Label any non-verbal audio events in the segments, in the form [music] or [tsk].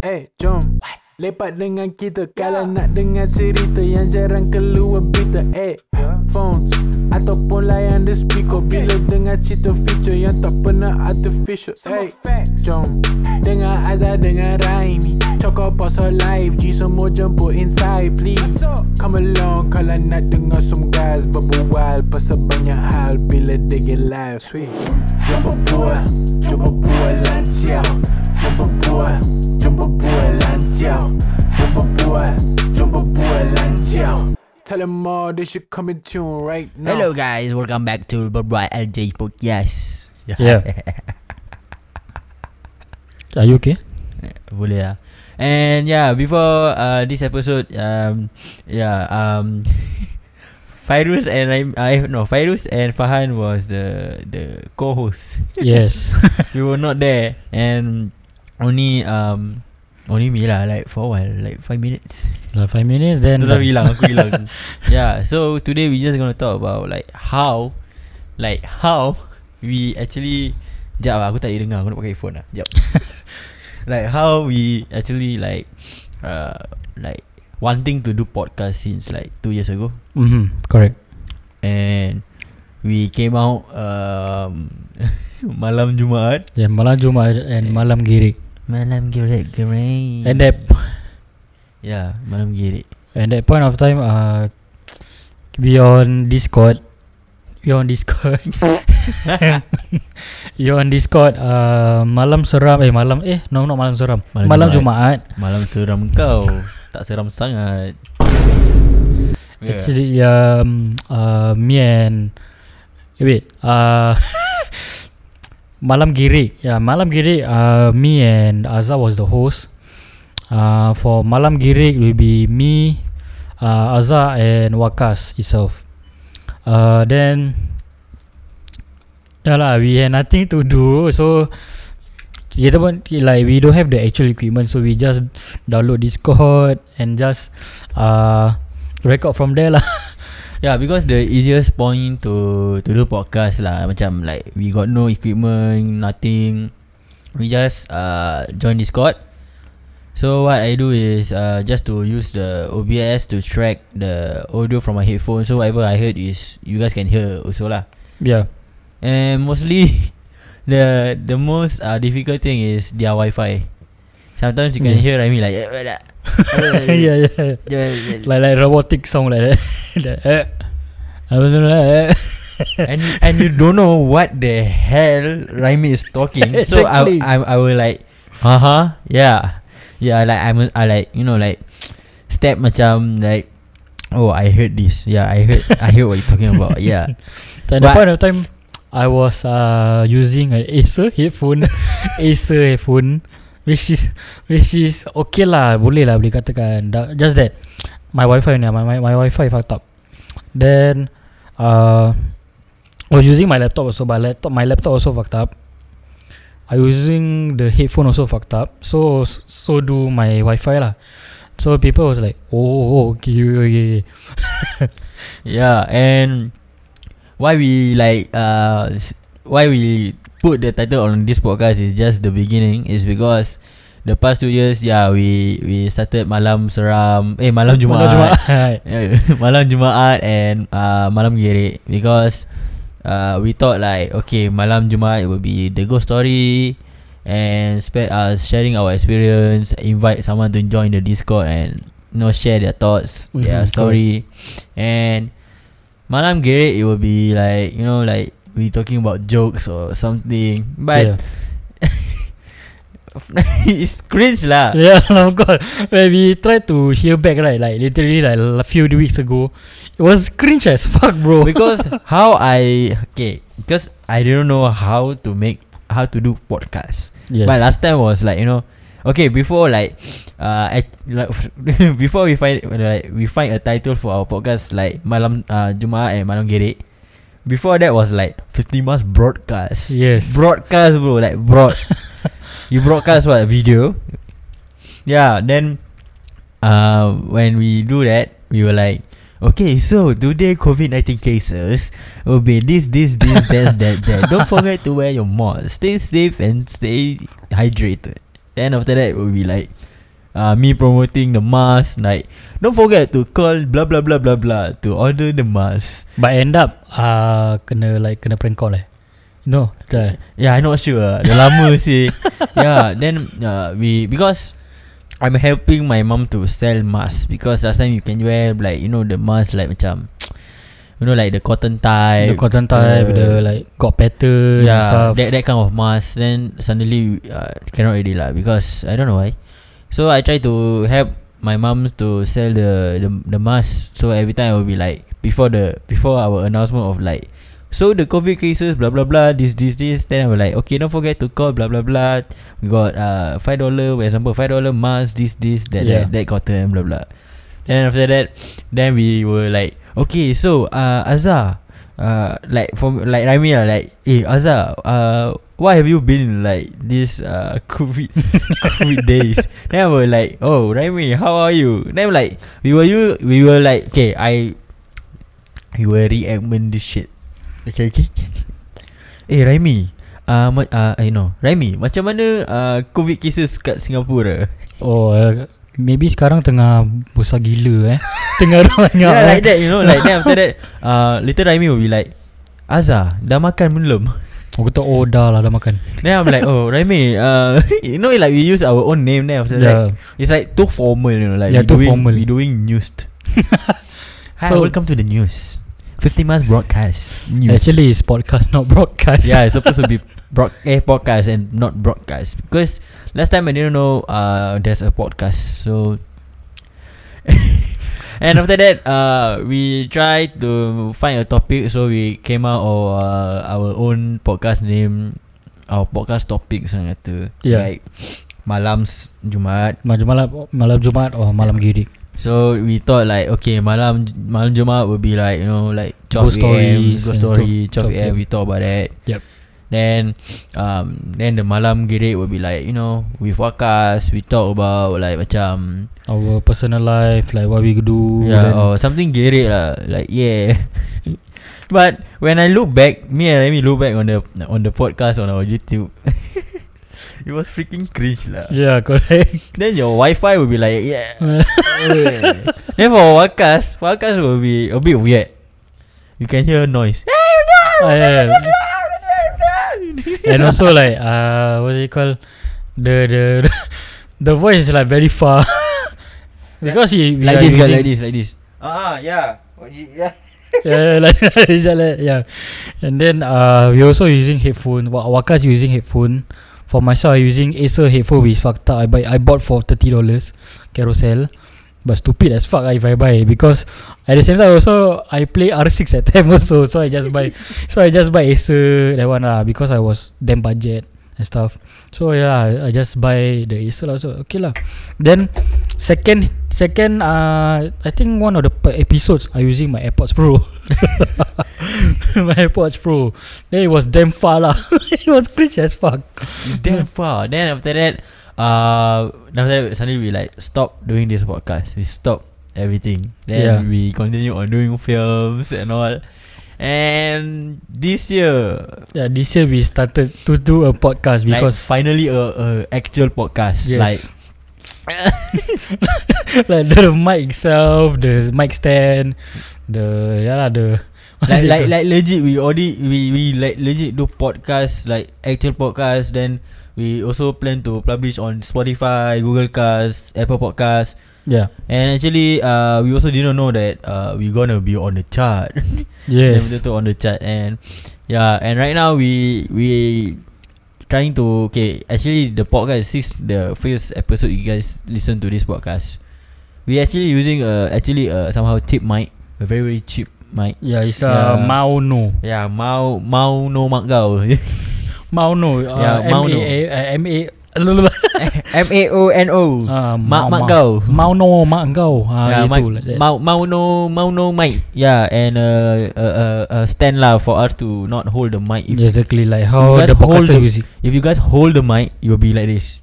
Eh, jom. Lepak dengan kita Kalau nak dengar cerita Yang jarang keluar berita. Eh, phones Ataupun layan the speaker Bila dengar cerita feature Yang tak pernah artificial. Eh, jom. Dengar Azhar dengan Raimi. Cokok pasal live G semua jemput inside please. Come along Kalau nak dengar some guys Berbual pasal banyak hal Bila they get live. Sweet. Jom berbual Jom berbual lancar Jom berbual Jom berbual lancar Jom berbual Jom berbual lancar Tell them all they should come in tune right now Hello guys, welcome back to Berbual LJ Podcast. Yeah. [laughs] Are you okay? Boleh lah. And yeah, before uh, this episode, um, yeah, um, [laughs] Fairuz and I, I no, Fairuz and Fahan was the the co-host. yes. [laughs] we were not there, and only um, only me lah, like for a while, like five minutes. Like five minutes then dah hilang Aku hilang [laughs] Yeah So today we just gonna talk about Like how Like how We actually Sekejap lah Aku tak boleh dengar Aku nak pakai phone lah Sekejap [laughs] Like how we Actually like uh, Like Wanting to do podcast Since like Two years ago mm-hmm, Correct. And We came out um, [laughs] Malam Jumaat Yeah, malam Jumaat and malam girik. Malam gerik gerik And that Yeah Malam gerik and that point of time uh we on Discord. We on Discord. [laughs] you on Discord uh, malam seram eh malam eh no not malam seram. Malam Malam, Jumaat. Jumaat. Malam seram kau Tak seram sangat Yeah. Actually um uh me and eh, wait uh [laughs] Malam Girik Yeah Malam Girik uh, Me and Azhar was the host. Uh, For Malam Girik will be me uh, Azhar and Wakas itself. Uh, Then Yeah lah We had nothing to do. So kita pun like we don't have the actual equipment. So we just download Discord and just uh record from there lah [laughs] Yeah because the easiest point to To do podcast lah. Macam like We got no equipment Nothing. We just uh, Join Discord. So what I do is uh, Just to use the OBS To track the audio from my headphone. So whatever I heard is You guys can hear also lah. Yeah. And mostly [laughs] The the most uh, difficult thing is Their wifi. Sometimes you can Yeah. hear I mean like [laughs] yeah, yeah, yeah. Like like robotic song like that. [laughs] Like, eh. I was like, eh. and and you don't know what the hell Raimi is talking. So I Exactly. I I will like, uh huh, yeah, yeah. Like I'm I like you know like step macam like, oh I heard this. Yeah, I heard I heard what you're talking about. Yeah, [laughs] At the point of time, I was uh using an Acer headphone, [laughs] Acer headphone, which is which is okay lah, boleh lah boleh katakan. Da- Just that my wifi ni, my my, my wifi fucked up. Then uh, I was using my laptop also, but laptop my laptop also fucked up. I using the headphone also fucked up. So so do my wifi lah. So people was like, oh, okay, okay, okay. [laughs] yeah. And why we like uh why we put the title on this podcast is just the beginning. Is because the past two years yeah we we started malam seram. Eh malam Jumaat. Malam Jumaat. [laughs] [laughs] Malam Jumaat and uh, malam Gerik. Because uh, we thought like okay malam Jumaat will be the ghost story and spe- uh, sharing our experience invite someone to join the Discord and you know share their thoughts their Mhm, story. And malam Gerik it will be like you know like we talking about jokes or something but Yeah. [laughs] it's cringe lah Yeah, [laughs] of course. When we tried to hear back, right, like literally like a few weeks ago, it was cringe as fuck, bro. [laughs] because how I okay because I didn't know how to make how to do podcast. yes. But last time was like you know okay before like uh act, like before we find like we find a title for our podcast like malam uh, Jumaat and malam gerik. Before that was like 50 mas broadcast. yes, Broadcast bro like broad. [laughs] you broadcast what video? Yeah, then uh when we do that we were like Okay, so today COVID-19 cases will be this, this, this, that, [laughs] that, that. Don't forget to wear your mask. Stay safe and stay hydrated. Then after that it will be like uh, me promoting the mask. Like don't forget to call blah blah blah blah blah to order the mask. But end up uh, Kena like Kena prank call eh No the, Yeah, I not sure. ah. Dah lama [laughs] sih. Yeah, then uh, we because I'm helping my mom to sell mask because last time you can wear like you know the mask like macam [tsk] you know like the cotton type. The cotton type uh, The like Got pattern and yeah, stuff that that kind of mask. Then suddenly uh, cannot already lah because I don't know why. So I try to help my mom to sell the the the mask. So every time I will be like before the before our announcement of like so the COVID cases blah blah blah this this this then I will like okay don't forget to call blah blah blah we got uh five dollar for example five dollar mask this this that Yeah. that that cotton blah blah then after that then we were like okay so uh Azhar uh like from like Raimi lah like eh Azhar uh why have you been like this uh [laughs] COVID COVID days? Then I was like oh Raimi how are you? Then I'm like we were you we were like okay I we were reactment this shit. Okay okay. [laughs] Eh Raimi uh, ma- uh I know Raimi macam mana uh, COVID cases kat Singapura? Oh uh, Maybe sekarang tengah Besar gila eh. [laughs] Tengah banyak yeah eh. like that you know like then after that uh, later Raimi will be like Azhar dah makan belum Aku kata oh dah lah dah makan. Then I'm like oh Raimi uh, [laughs] You know like we use our own name then after that Yeah. It's like too formal you know like Yeah, we too doing, formal. We doing news. [laughs] Hi So- welcome to the news. 50 miles broadcast news. Actually it's podcast Not broadcast. Yeah it's supposed to be [laughs] broad, eh, podcast and not broadcast. Because last time I didn't know uh, There's a podcast. So And after that uh, We tried to find a topic So we came out of uh, Our own podcast name Our podcast topic Saya kata Yeah. Like Malam Jumaat Malam malam malam Jumaat or malam girik. So we thought like Okay malam Malam Jumaat will be like You know like 12 Ghost stories Ghost story 12 stuff. AM. We talk about that Yep. Then um, Then the malam girik will be like You know With Wakas We talk about like Macam Our personal life like what we do. Yeah or something gerik lah Like yeah [laughs] But When I look back Me and Remy look back on the On the podcast On our YouTube [laughs] It was freaking cringe lah Yeah correct. [laughs] Then your Wi-Fi will be like Yeah Then for Wakas Wakas will be A bit weird You can hear noise Ah, yeah, yeah. [laughs] And also like uh what is it called? The the [laughs] the voice is like very far. [laughs] because he Like this guy Like this Like this Ah yeah Yeah yeah, like it's like, yeah. And then uh we also using headphone. Wa- Waka's using headphone. For myself, I using Acer headphone fucked up. I buy I bought for thirty dollars, Carousel. But stupid as fuck if I buy because at the same time also I play R6 [laughs] at time also so I just buy so I just buy Acer that one lah because I was damn budget and stuff. So yeah, I, just buy the Acer lah. So okay lah. Then second second uh I think one of the episodes I using my AirPods Pro. [laughs] my AirPods Pro. Then it was damn far lah. [laughs] it was cringe as fuck. It's damn far Then after that uh, Then after that Suddenly we like Stop doing this podcast. We stop Everything. Then Yeah. we continue on doing films And all. And This year Yeah, this year we started to do a podcast Like because finally a, a actual podcast. Yes. Like [laughs] like the mic itself, the mic stand, the yeah lah, the like like like legit we already we we like legit do podcast like actual podcast. Then we also plan to publish on Spotify, Google Cast, Apple Podcast yeah and actually uh we also didn't know that uh we gonna be on the chart. [laughs] yes on the chart and yeah and right now we we trying to okay actually the podcast is the first episode you guys listen to this podcast. We actually using uh actually uh somehow tip mic a very very cheap mic. yeah it's a Yeah. Mauno Yeah, mau mau no mak kau. [laughs] Mauno uh, M Mauno. A uh, M A M A O N O. Ah, Mak ma- mak ma- kau. Mauno mak kau ah yeah, itu mic, like that. mau mau no mau no mic. Yeah, and uh, uh, uh, uh stand lah for us to not hold the mic. If exactly like you how the podcaster the- use it if you guys hold the mic, you'll be like this.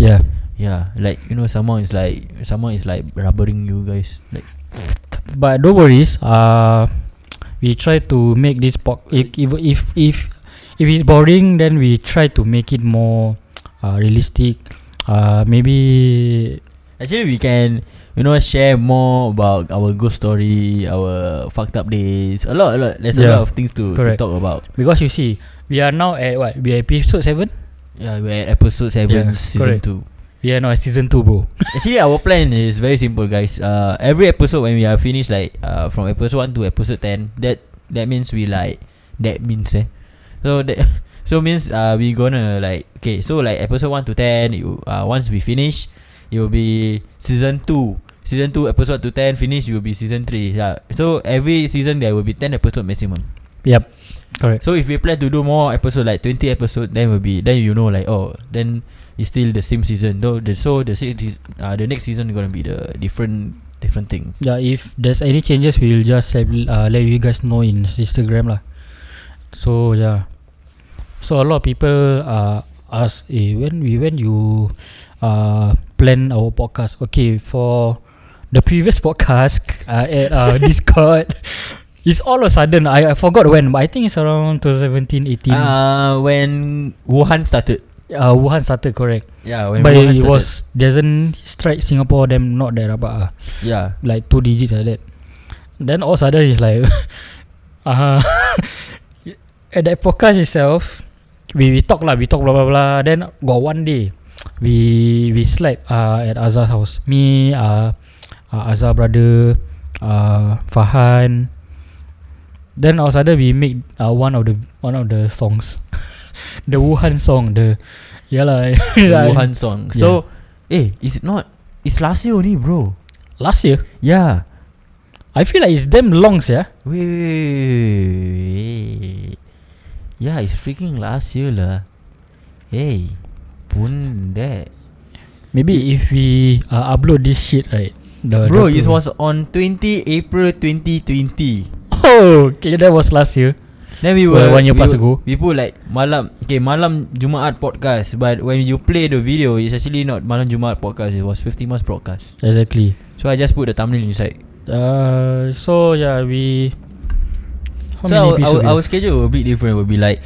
yeah Yeah, like you know, someone is like someone is like rubbering you guys. Like but don't worry uh we try to make this pod if if if if if it's boring then we try to make it more uh, realistic. Uh, maybe Actually, we can you know share more about our ghost story, our fucked up days. A lot, a lot. There's a lot of things to, to talk about. because you see, we are now at what? We are episode seven. Yeah, we're at episode seven, Yeah, season correct. two. yeah, no, season two, bro. [laughs] Actually, our plan is very simple, guys. Uh, every episode when we are finished, like uh, from episode one to episode ten, that that means we like that means eh. So that [laughs] so means uh we gonna like okay. So like episode one to ten, you uh once we finish, it will be season two. Season two episode to ten finish, it will be season three. Yeah. So every season there will be ten episode maximum. Yep. Correct. So if we plan to do more episode like twenty episode, then will be then you know like oh then it's still the same season. Though the so the uh the next season gonna be the different different thing. Yeah, if there's any changes, we'll just have, uh, let you guys know in Instagram lah. So yeah, so a lot of people uh ask, eh, when we when you uh plan our podcast? Okay, for the previous [laughs] podcast uh, at uh, Discord, [laughs] it's all of a sudden I, I forgot when, but I think it's around 2017, 18. Uh, Uh when Wuhan started. uh, Wuhan started correct, Yeah, when but Wuhan it started. was doesn't strike Singapore them not that rabak ah. yeah. like two digits like that. Then all of a sudden it's like [laughs] uh, at that podcast itself we, we talk lah we talk blah blah blah then got one day we we slept uh, at Azhar's house me uh, uh Azhar brother uh Fahan then all of a sudden we make uh, one of the one of the songs [laughs] the Wuhan song the yeah lah [laughs] The Wuhan song. So eh, it's not it's last year only, bro. last year Yeah. I feel like it's damn long yeah Wait, wait, wait, wait. Yeah, it's freaking last year lah. Hey, pun that. Maybe if we uh, upload this shit right the Bro, the it was on 20 April 2020. Oh okay that was last year Then we Well, were one year we, plus ago. We put like malam okay malam Jumaat podcast, but when you play the video, it's actually not malam Jumaat podcast. It was 50 months broadcast. Exactly So I just put the thumbnail inside. uh, So yeah we How so many our, our, our schedule will be different. Will be like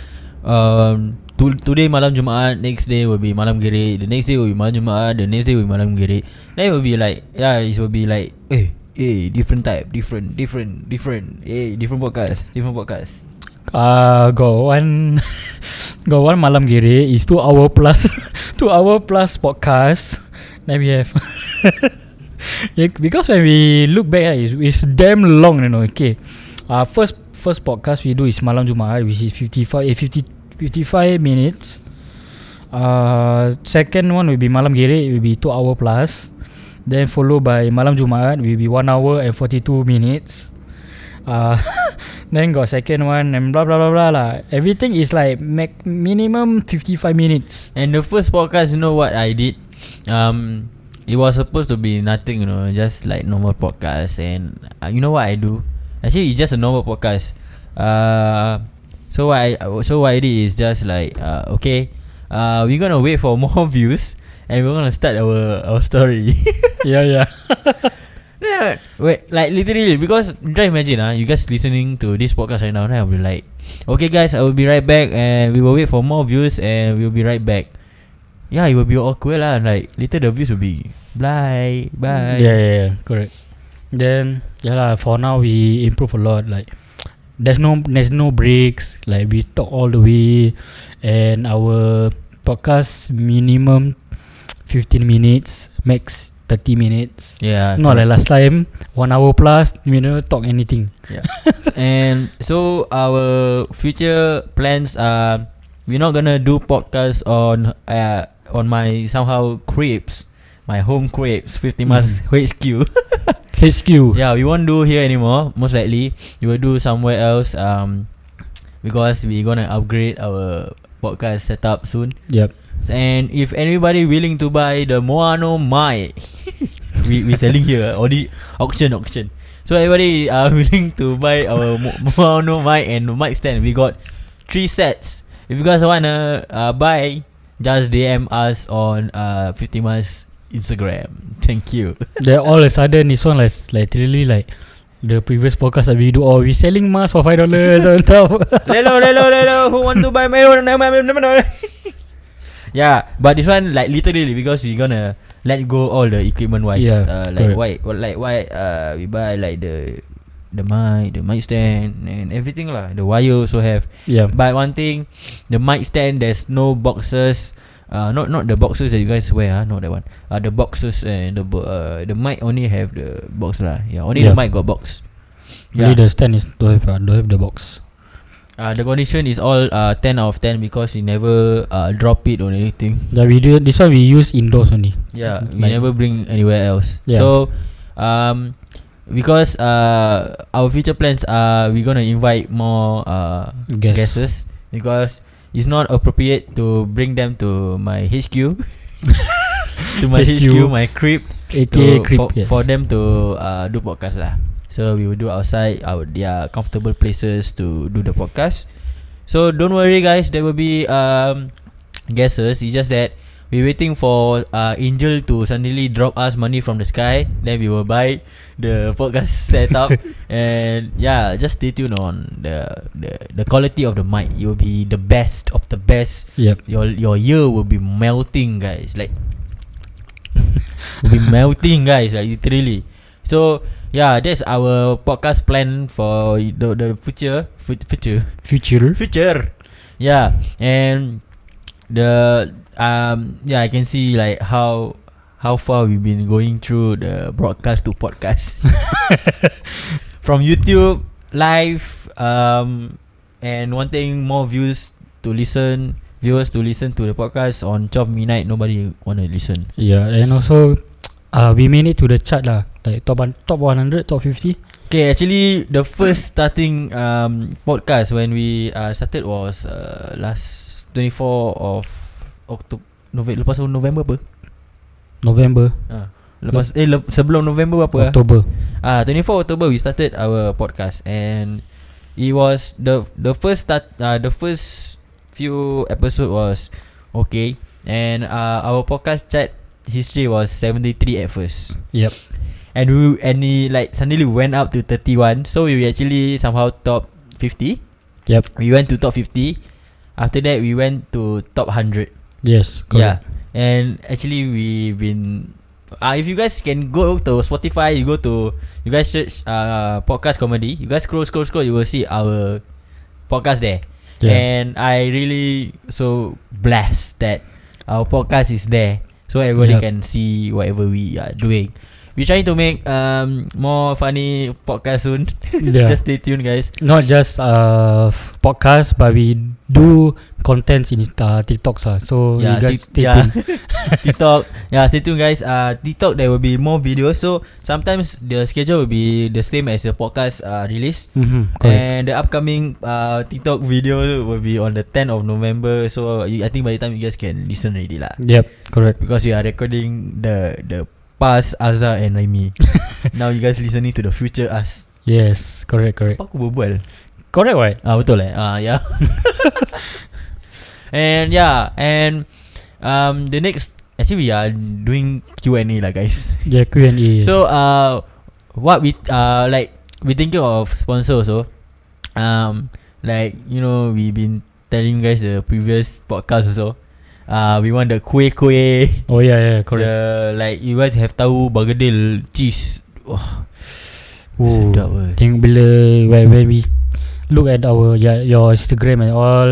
um to, today malam Jumaat, next day will be malam gerik, the next day will be malam Jumaat, the next day will be malam gerik. Then it will be like yeah, it will be like eh eh different type, different different different. Eh different podcast, different podcast. uh, Got one [laughs] Got one Malam Giri Is 2 hour plus [laughs] 2 hour plus podcast. Then we have. [laughs] Yeah, Because when we look back it's, it's damn long you know. Okay. Uh, First First podcast we do is Malam Jumaat Which is 55 eh, 50, 55 minutes uh, Second one will be Malam Giri It will be 2 hour plus Then followed by Malam Jumaat Will be 1 hour and 42 minutes uh, [laughs] Then got second one and blah blah blah blah lah. Everything is like mac- minimum 55 minutes. And the first podcast, you know what I did? Um, it was supposed to be nothing, you know, just like normal podcast. And uh, you know what I do? Actually, it's just a normal podcast. Uh, so what I so what I did is just like uh, okay, uh, we're gonna wait for [laughs] more views and we're gonna start our our story. [laughs] yeah, yeah. [laughs] yeah, wait, like literally because try imagine ah, you guys listening to this podcast right now, then I'll be like, okay guys, I will be right back and we will wait for more views and we'll be right back. Yeah, it will be awkward lah. Like later the views will be bye bye. Yeah, yeah, yeah, correct. Then yeah lah. For now we improve a lot. Like there's no there's no breaks. Like we talk all the way, and our podcast minimum 15 minutes, max 30 minutes. Yeah. Not like correct. last time, one hour plus. We never talk anything. [laughs] and so our future plans are we're not gonna do podcast on uh on my somehow crepes, my home crepes, 50 miles HQ. HQ. Yeah, we won't do here anymore. Most likely, we will do somewhere else. Um, because we're gonna upgrade our podcast setup soon. Yep. And if anybody willing to buy the Moano mic, [laughs] we we selling here audi auction auction. So everybody are [laughs] willing to buy our Mo- Moano mic and mic stand. We got three sets. If you guys wanna uh, buy, just DM us on uh 50 miles Instagram. Thank you. [laughs] Then all of a sudden this one like like really like the previous podcast that we do. Oh, we selling masks for five dollars on [laughs] top. Lelo, lelo, lelo. Who want to buy my own? [laughs] yeah, but this one like literally because we gonna let go all the equipment wise. Yeah, uh, like why, like why, uh, we buy like the the mic, the mic stand, and everything lah. The wire also have. Yeah. But one thing, the mic stand there's no boxes. Uh, not not the boxes that you guys wear, ah, not that one. Uh, the boxes and the bo- uh, the mic only have the box lah. Yeah, only the Yeah. mic got box. Only the stand is don't have uh, don't have the box. Uh, the condition is all uh, 10 out of 10 because he never uh, drop it or anything. Yeah, we do this one we use indoors only. Yeah, we Like- never bring anywhere else. Yeah. So, um, because uh, our future plans are we gonna invite more uh, Guess. guests because it's not appropriate to bring them to my HQ. [laughs] to my HQ, HQ. my crib AKA to, creep. for, yes. for them to uh, do podcast lah. So we will do outside our their comfortable places to do the podcast. So don't worry guys, there will be um guesses. It's just that we're waiting for uh Angel to suddenly drop us money from the sky. Then we will buy the podcast [laughs] setup and yeah, just stay tuned on the the the quality of the mic. It will be the best of the best. Yep. your your ear will be melting guys. Like [laughs] will be melting guys. Like literally. So yeah that's our podcast plan for the the future. Fu- future. Future. future. Yeah. And the um yeah i can see like how how far we've been going through the broadcast to podcast [laughs] from youtube live um and wanting more views to listen viewers to listen to the podcast on 12 midnight nobody want to listen Yeah, and also [tsk] uh we made it to the chart lah. Like top top 100, top 50. Okay, actually the first starting um podcast when we uh, started was uh, last 24 of October November lepas November apa? November, Ah, lepas eh le- sebelum November apa? ah? October. Ah, 24 October we started our podcast and it was the the first start uh, the first few episode was okay and uh, our podcast chat history was 73 at first. Yep. And we and he like suddenly went up to 31 so we actually somehow top 50. Yep. We went to top 50. After that we went to top 100. Yes. Yeah. Correct. And actually we've been uh, if you guys can go to Spotify, you go to you guys search uh podcast comedy. You guys scroll scroll scroll, you will see our podcast there. Yeah. And I really so blessed that our podcast is there, so everybody Yup. can see whatever we are doing. We're trying to make um more funny podcast soon. [laughs] Yeah. Just stay tuned, guys. Not just uh podcast, but we do contents in uh, TikToks ah. So Yeah, you guys Tik- stay yeah. tuned. [laughs] [laughs] TikTok. Yeah, stay tuned guys. Uh TikTok there will be more videos. So sometimes the schedule will be the same as the podcast uh release. Mm-hmm. Correct. And the upcoming uh TikTok video will be on the 10th of November. So you, I think by the time you guys can listen already lah. Yep. Correct. Because we are recording the the past Azza and Raimi. [laughs] now you guys listening to the future us. Yes. Correct. Correct. Apa aku berbual? Correct. Right. Ah betul eh. Ah yeah. [laughs] and yeah, and um the next actually we are doing Q&A lah guys. Yeah. Q and A. So uh what we uh like we thinking of sponsor also. Um like you know we've been telling you guys the previous podcast also. Uh we want the kuih kuih oh yeah. Yeah. Correct. The like you guys have tahu bergedil cheese. Wah. Oh. Sedap eh. Tengok bila when, when we look at our yeah, your Instagram and all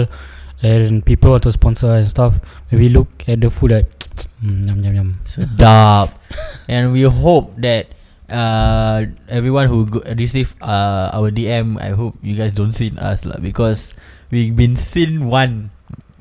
and people want to sponsor and stuff when we look at the food like [tsk] mm, yum yum yum Sedap. [laughs] and we hope that uh everyone who go- receive uh our DM, I hope you guys don't sin us lah because we've been seen one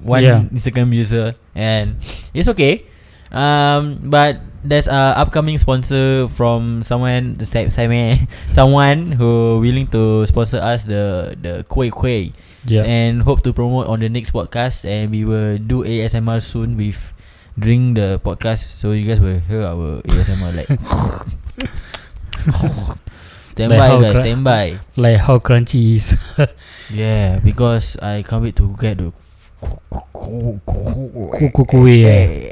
one Yeah. Instagram user and it's okay. Um, but there's a upcoming sponsor from someone the same [laughs] someone who willing to sponsor us the the kuih kuih yeah. And hope to promote on the next podcast and we will do ASMR soon with during the podcast. So you guys will hear our ASMR like [laughs] stand Like by guys cra- stand by. like how crunchy is. [laughs] Yeah because I can't wait to get the kuih eh.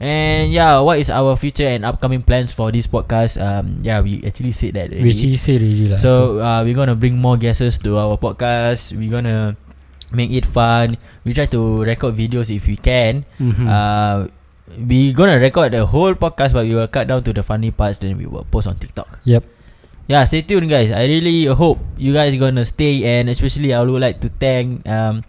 And yeah, what is our future and upcoming plans for this podcast? Um, yeah, we actually said that already. which he said already lah So uh, we're gonna bring more guests to our podcast. We're gonna make it fun. We try to record videos if we can. Mhm. Uh, we gonna record the whole podcast, but we will cut down to the funny parts. Then we will post on TikTok. Yep. Yeah, stay tuned, guys. I really hope you guys gonna stay, and especially I would like to thank um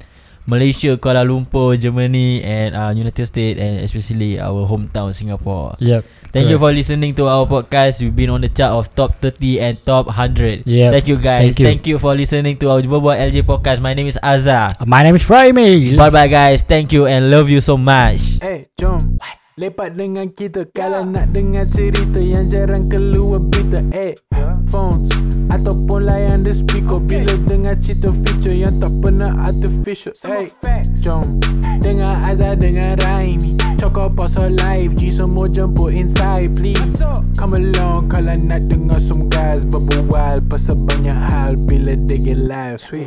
Malaysia, Kuala Lumpur, Germany, and uh, United States, and especially our hometown Singapore. Yep. Thank you Correct. for listening to our podcast. We've been on the chart of top 30 and top 100. Yep. Thank you guys. Thank you. Thank you for listening to our Jumbo LJ podcast. My name is Azza. My name is Raimi. Bye bye guys. Thank you and love you so much. Eh, jom Lepak dengan kita Kalau nak dengar cerita Yang jarang keluar berita Eh, phones Ataupun layan the speaker. Bila dengar cerita feature Yang tak pernah artificial Eh, jom. Dengar Azhar dengan Raimi. Cakap pasal live G semua jemput inside please. Come along Kalau nak dengar some guys Berbual pasal banyak hal Bila they get live Sweet.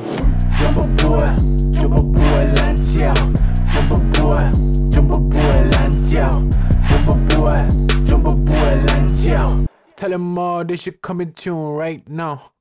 Jom berbual Jom berbual lancar Jom berbual Jom berbual lancar Jom berbual lancar Tell them all they should come in tune right now